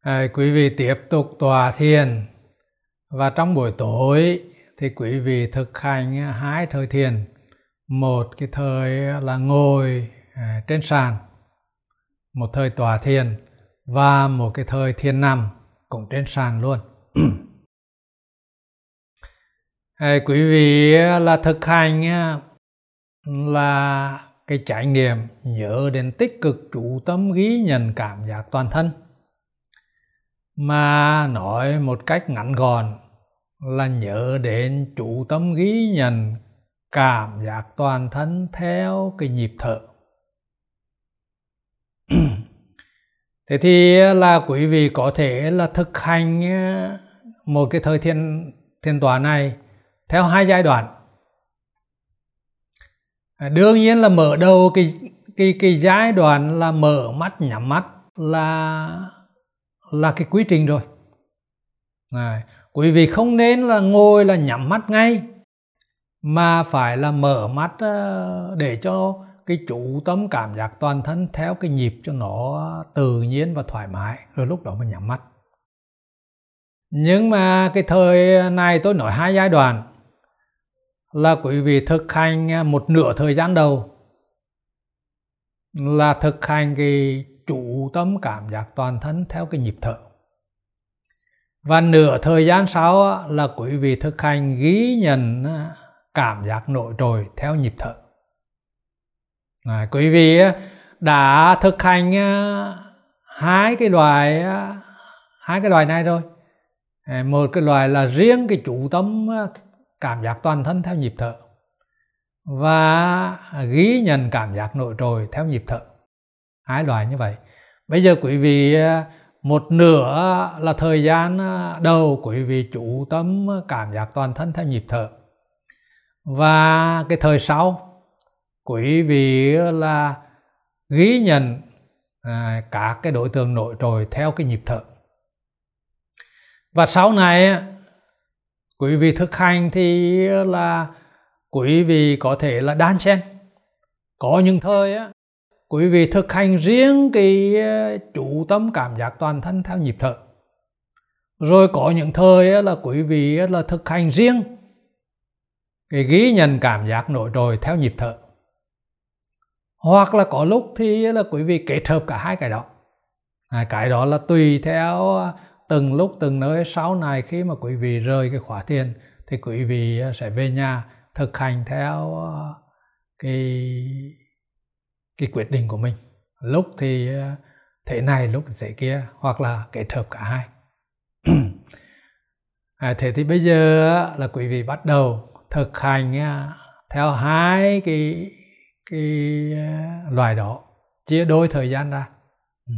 À, quý vị tiếp tục tòa thiền. Và trong buổi tối thì quý vị thực hành hai thời thiền. Một cái thời là ngồi à, trên sàn một thời tòa thiền và một cái thời thiền nằm cũng trên sàn luôn. À, quý vị là thực hành là cái trải nghiệm nhớ đến tích cực chủ tâm ghi nhận cảm giác toàn thân mà nói một cách ngắn gọn là nhớ đến chủ tâm ghi nhận cảm giác toàn thân theo cái nhịp thở. Thế thì là quý vị có thể là thực hành ờ, một cái thời thiên thiên tòa này theo hai giai đoạn. Đương nhiên là mở đầu cái cái cái giai đoạn là mở mắt, nhắm mắt là là cái quy trình rồi. À, quý vị không nên là ngồi là nhắm mắt ngay mà phải là mở mắt ờ, để cho cái chủ tâm cảm giác toàn thân theo cái nhịp cho nó tự nhiên và thoải mái rồi lúc đó mình nhắm mắt. Nhưng mà cái thời này tôi nói hai giai đoạn là quý vị thực hành ờ, một nửa thời gian đầu là thực hành cái chủ tâm cảm giác toàn thân theo cái nhịp thở. Và nửa thời gian sau là quý vị thực hành ghi nhận cảm giác nội trồi theo nhịp thở. À, quý vị đã thực hành hai cái loài hai cái loài này rồi. À, một cái loài là riêng cái chủ tâm cảm giác toàn thân theo nhịp thở. Và ghi nhận cảm giác nội trồi theo nhịp thở hai loại như vậy. Bây giờ quý vị à, một nửa là thời gian à, đầu quý vị chủ tâm à, cảm giác toàn thân theo nhịp thở. Và cái thời sau quý vị là ghi nhận à, các cái đối tượng nội trồi theo cái nhịp thở. Và sau này quý vị thực hành thì là quý vị có thể là đan xen. Có những thời á quý vị thực hành riêng cái ờ, chủ tâm cảm giác toàn thân theo nhịp thở. Rồi có những thời là quý vị là thực hành riêng cái ghi nhận cảm giác nổi trội theo nhịp thở. Hoặc là có lúc thì là quý vị kết hợp cả hai cái đó. À, cái đó là tùy theo ờ, từng lúc từng nơi. Sau này khi mà quý vị rời cái khóa thiền thì quý vị ờ, sẽ về nhà thực hành theo cái cái quyết định của mình. Lúc thì ờ, thế này lúc thì thế kia hoặc là kết hợp cả hai. À, thế thì bây giờ là quý vị bắt đầu thực hành theo hai cái cái loại loài đó. Chia đôi thời gian ra. Ừ.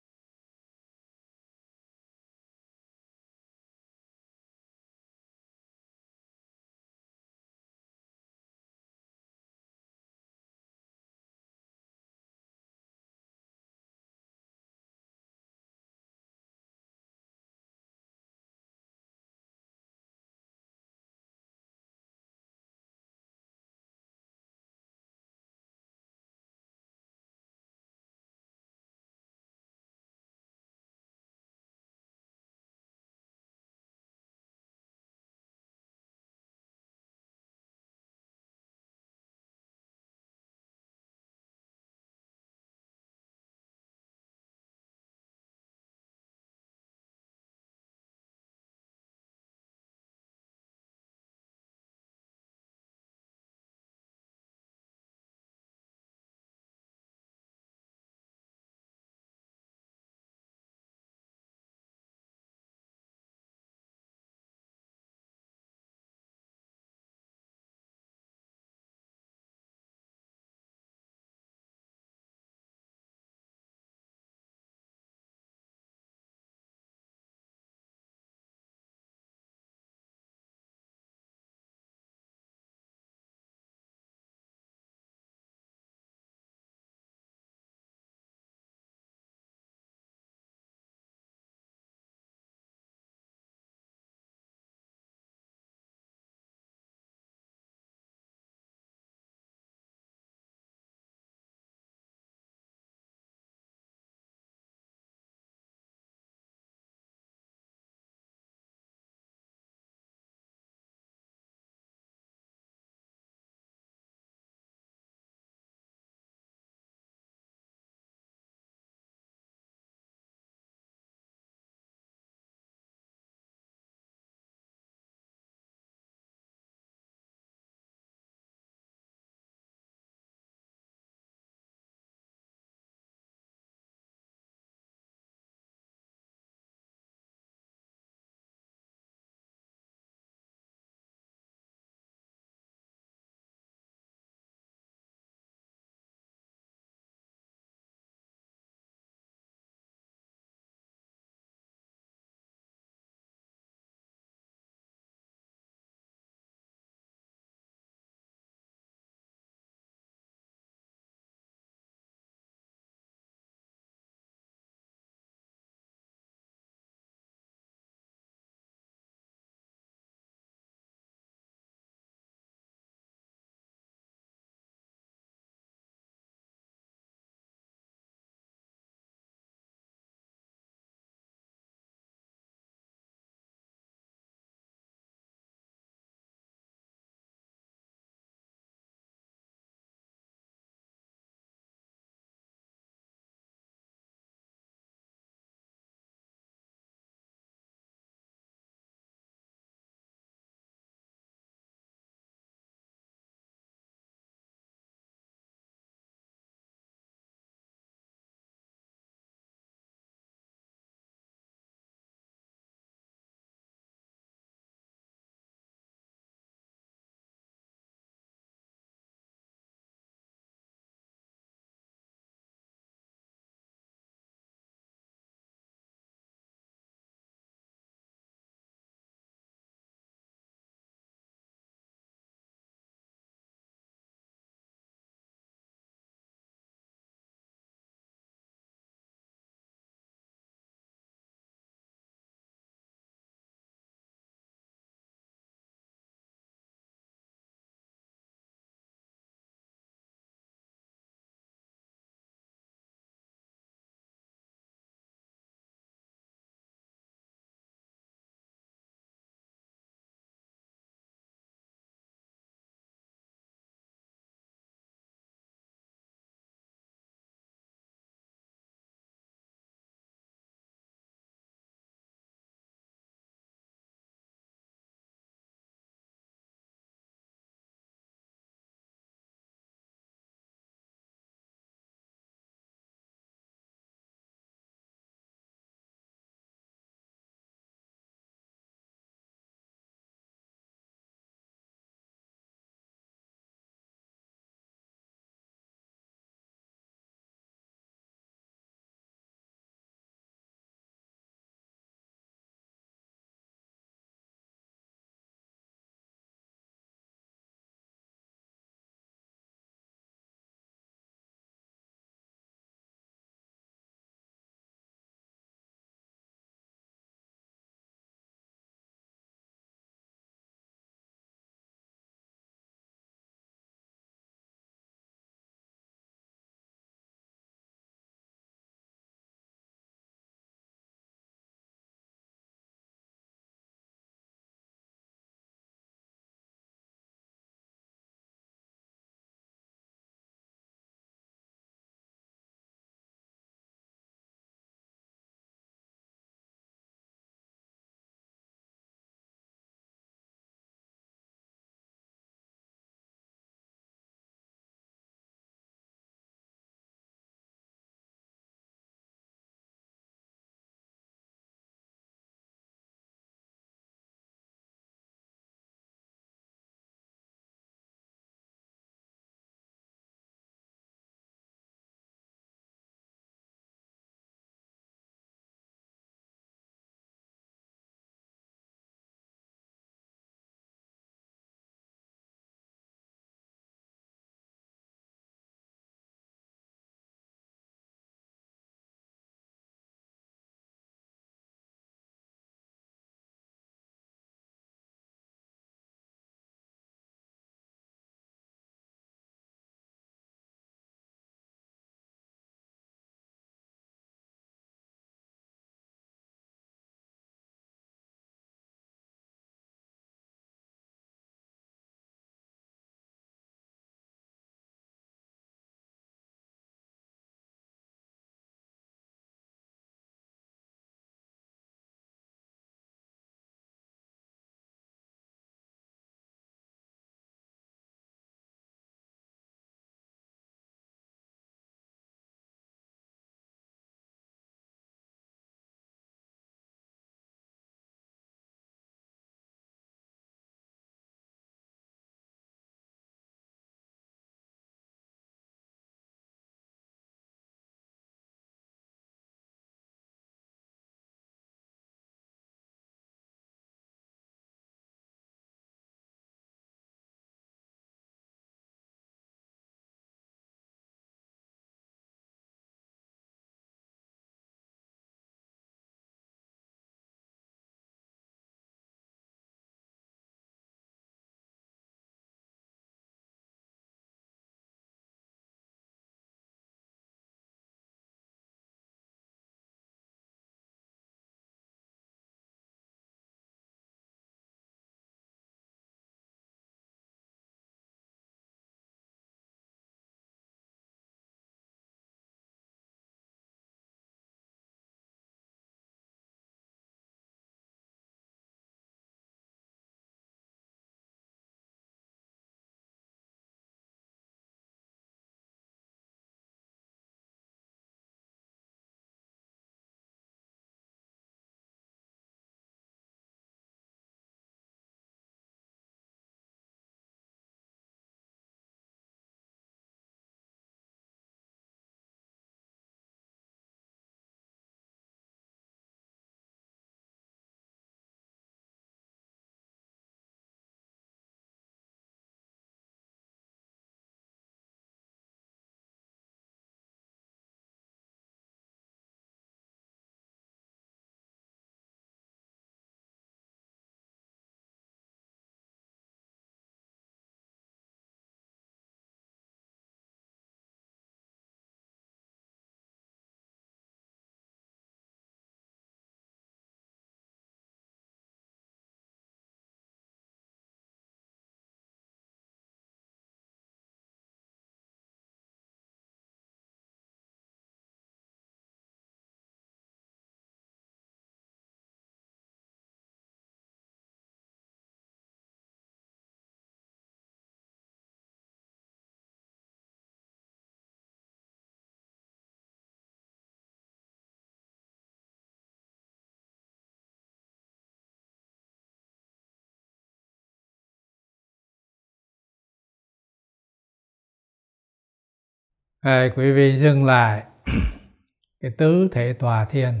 à, quý vị dừng lại. Cái tứ thể tòa thiên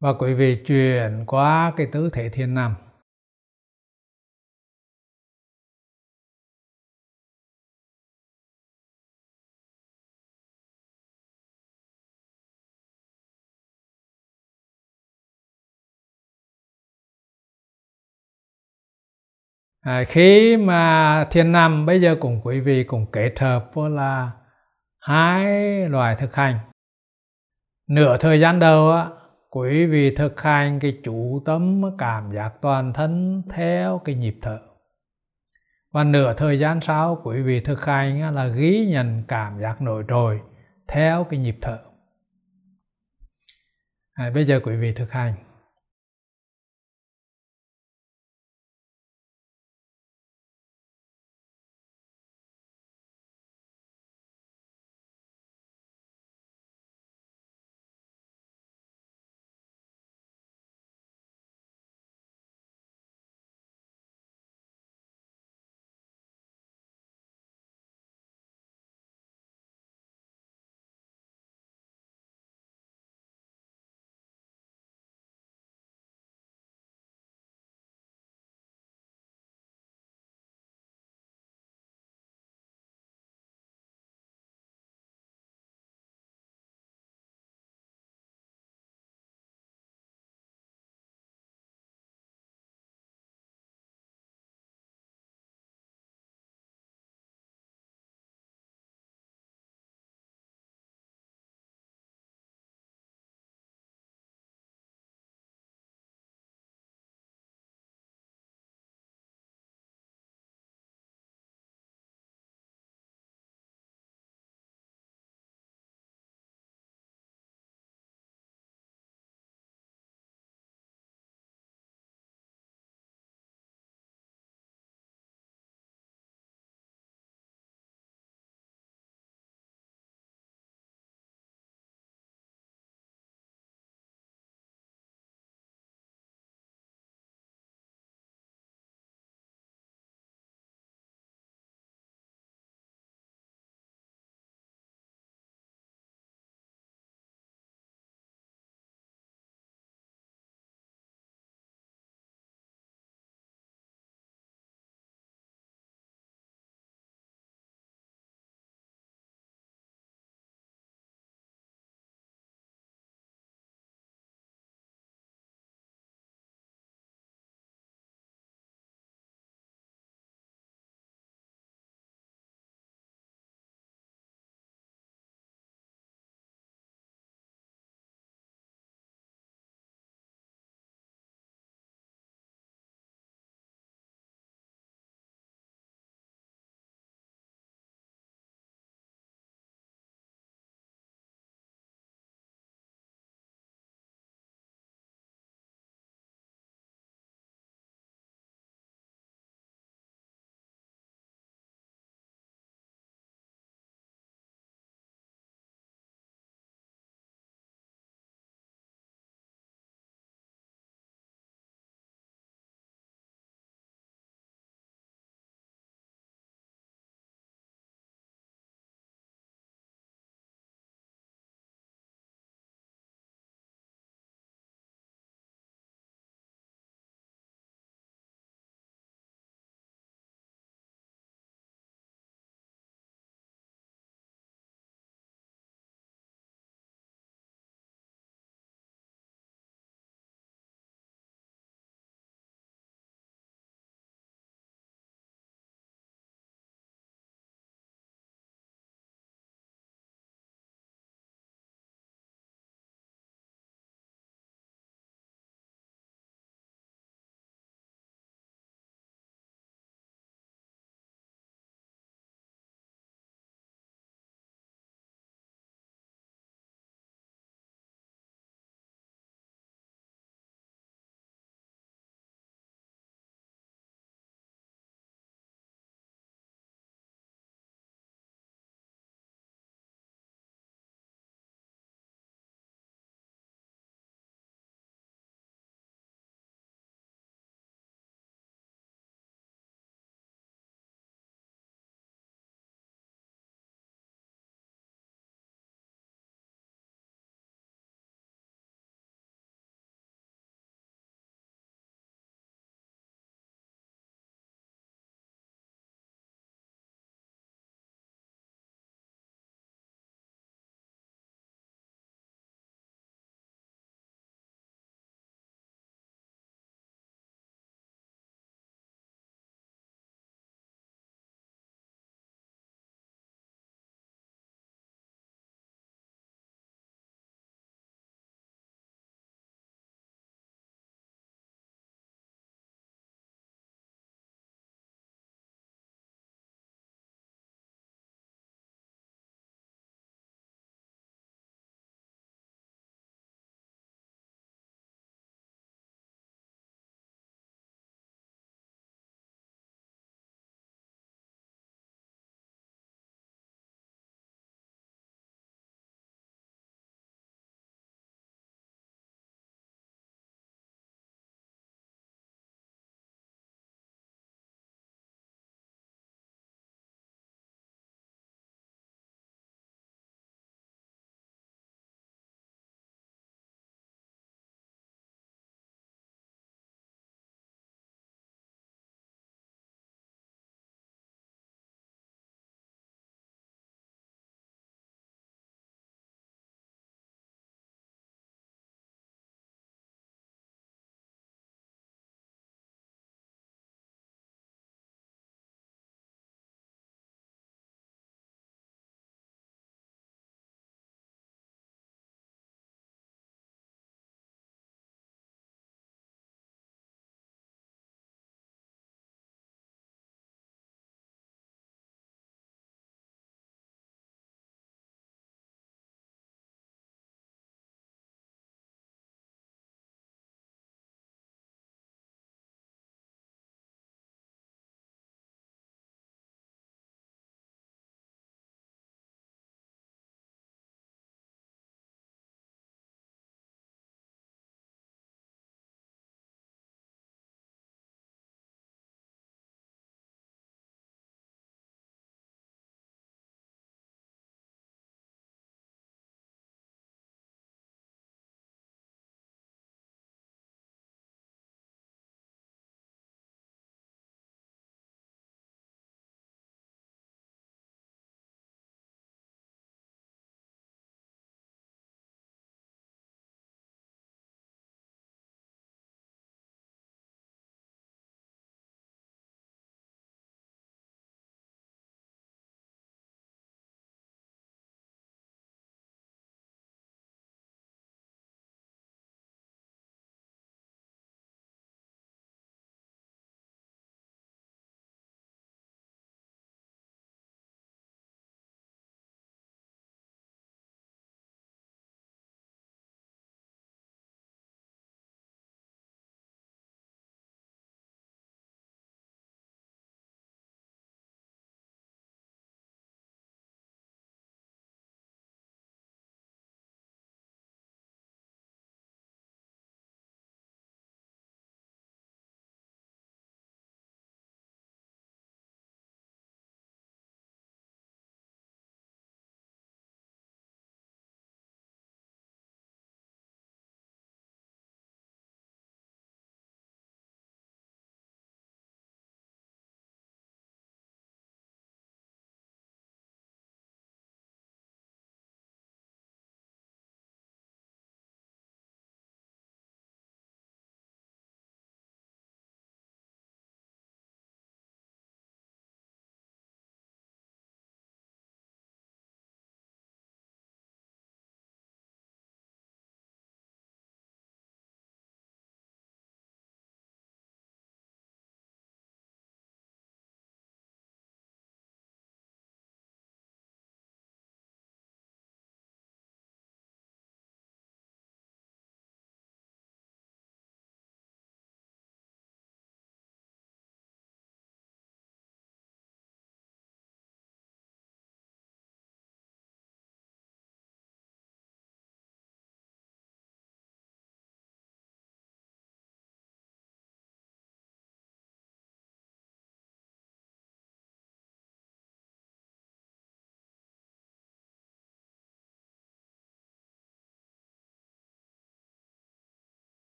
và quý vị chuyển qua cái tứ thể thiên nằm. À, khi mà thiên nằm bây giờ cùng quý vị cùng kết hợp với là hai loại thực hành. Nửa thời gian đầu á quý vị thực hành cái chủ tâm cảm giác toàn thân theo cái nhịp thở. Và nửa thời gian sau quý vị thực hành là ghi nhận cảm giác nổi trội theo cái nhịp thở. À, bây giờ quý vị thực hành.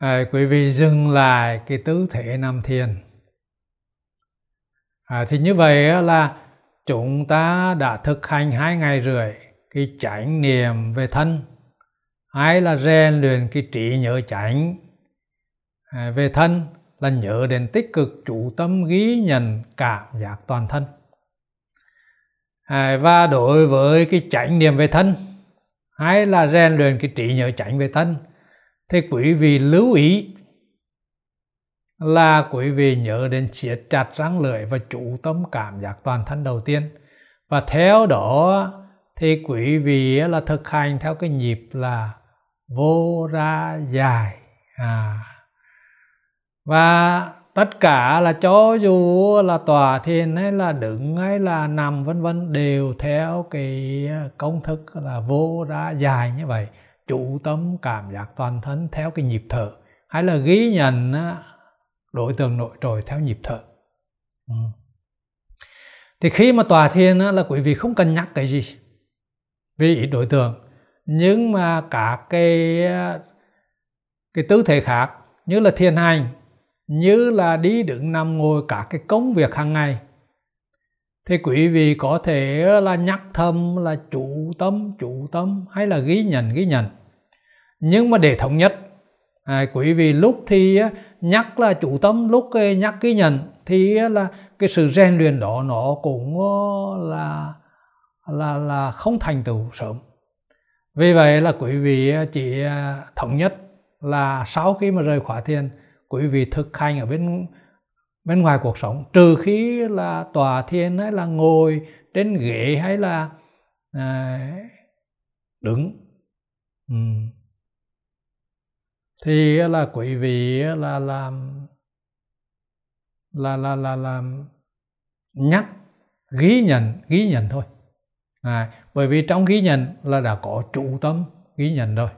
À, quý vị dừng lại cái tứ thể nằm thiền. À, thì như vậy là chúng ta đã thực hành hai ngày rưỡi cái chánh niệm về thân hay là rèn luyện cái trí nhớ chánh. À, về thân là nhớ đến tích cực chủ tâm ghi nhận cảm giác toàn thân. À, và đối với cái chánh niệm về thân hay là rèn luyện cái trí nhớ chánh về thân thì quý vị lưu ý, là quý vị nhớ đến siết chặt răng lưỡi và chủ tâm cảm giác toàn thân đầu tiên. Và theo đó thì quý vị là thực hành theo cái nhịp là vô ra dài. À. Và tất cả là cho dù là tòa thiền hay là đứng hay là nằm vân vân đều theo cái công thức là vô ra dài như vậy chủ tâm cảm giác toàn thân theo cái nhịp thở, hay là ghi nhận đối tượng nội trội theo nhịp thở. Ừ. thì khi mà tòa thiền là quý vị không cần nhắc cái gì, vì ít đối tượng. Nhưng mà cả cái cái tư thế khác, như là thiền hành, như là đi đứng nằm ngồi cả cái công việc hàng ngày, thì quý vị có thể là nhắc thầm là chủ tâm chủ tâm, hay là ghi nhận ghi nhận nhưng mà để thống nhất. À, quý vị lúc thì nhắc là chủ tâm lúc ờ, nhắc ghi nhận thì là cái sự rèn luyện đó nó cũng ờ, là là là không thành tựu sớm. Vì vậy là quý vị chỉ à, thống nhất là sau khi mà rời khóa thiền quý vị thực hành ở bên bên ngoài cuộc sống. Trừ khi là tòa thiền hay là ngồi trên ghế hay là à, đứng. Ừ thì là quý vị là làm là là là làm nhắc ghi nhận ghi nhận thôi. À, bởi vì trong ghi nhận là đã có chủ tâm ghi nhận rồi.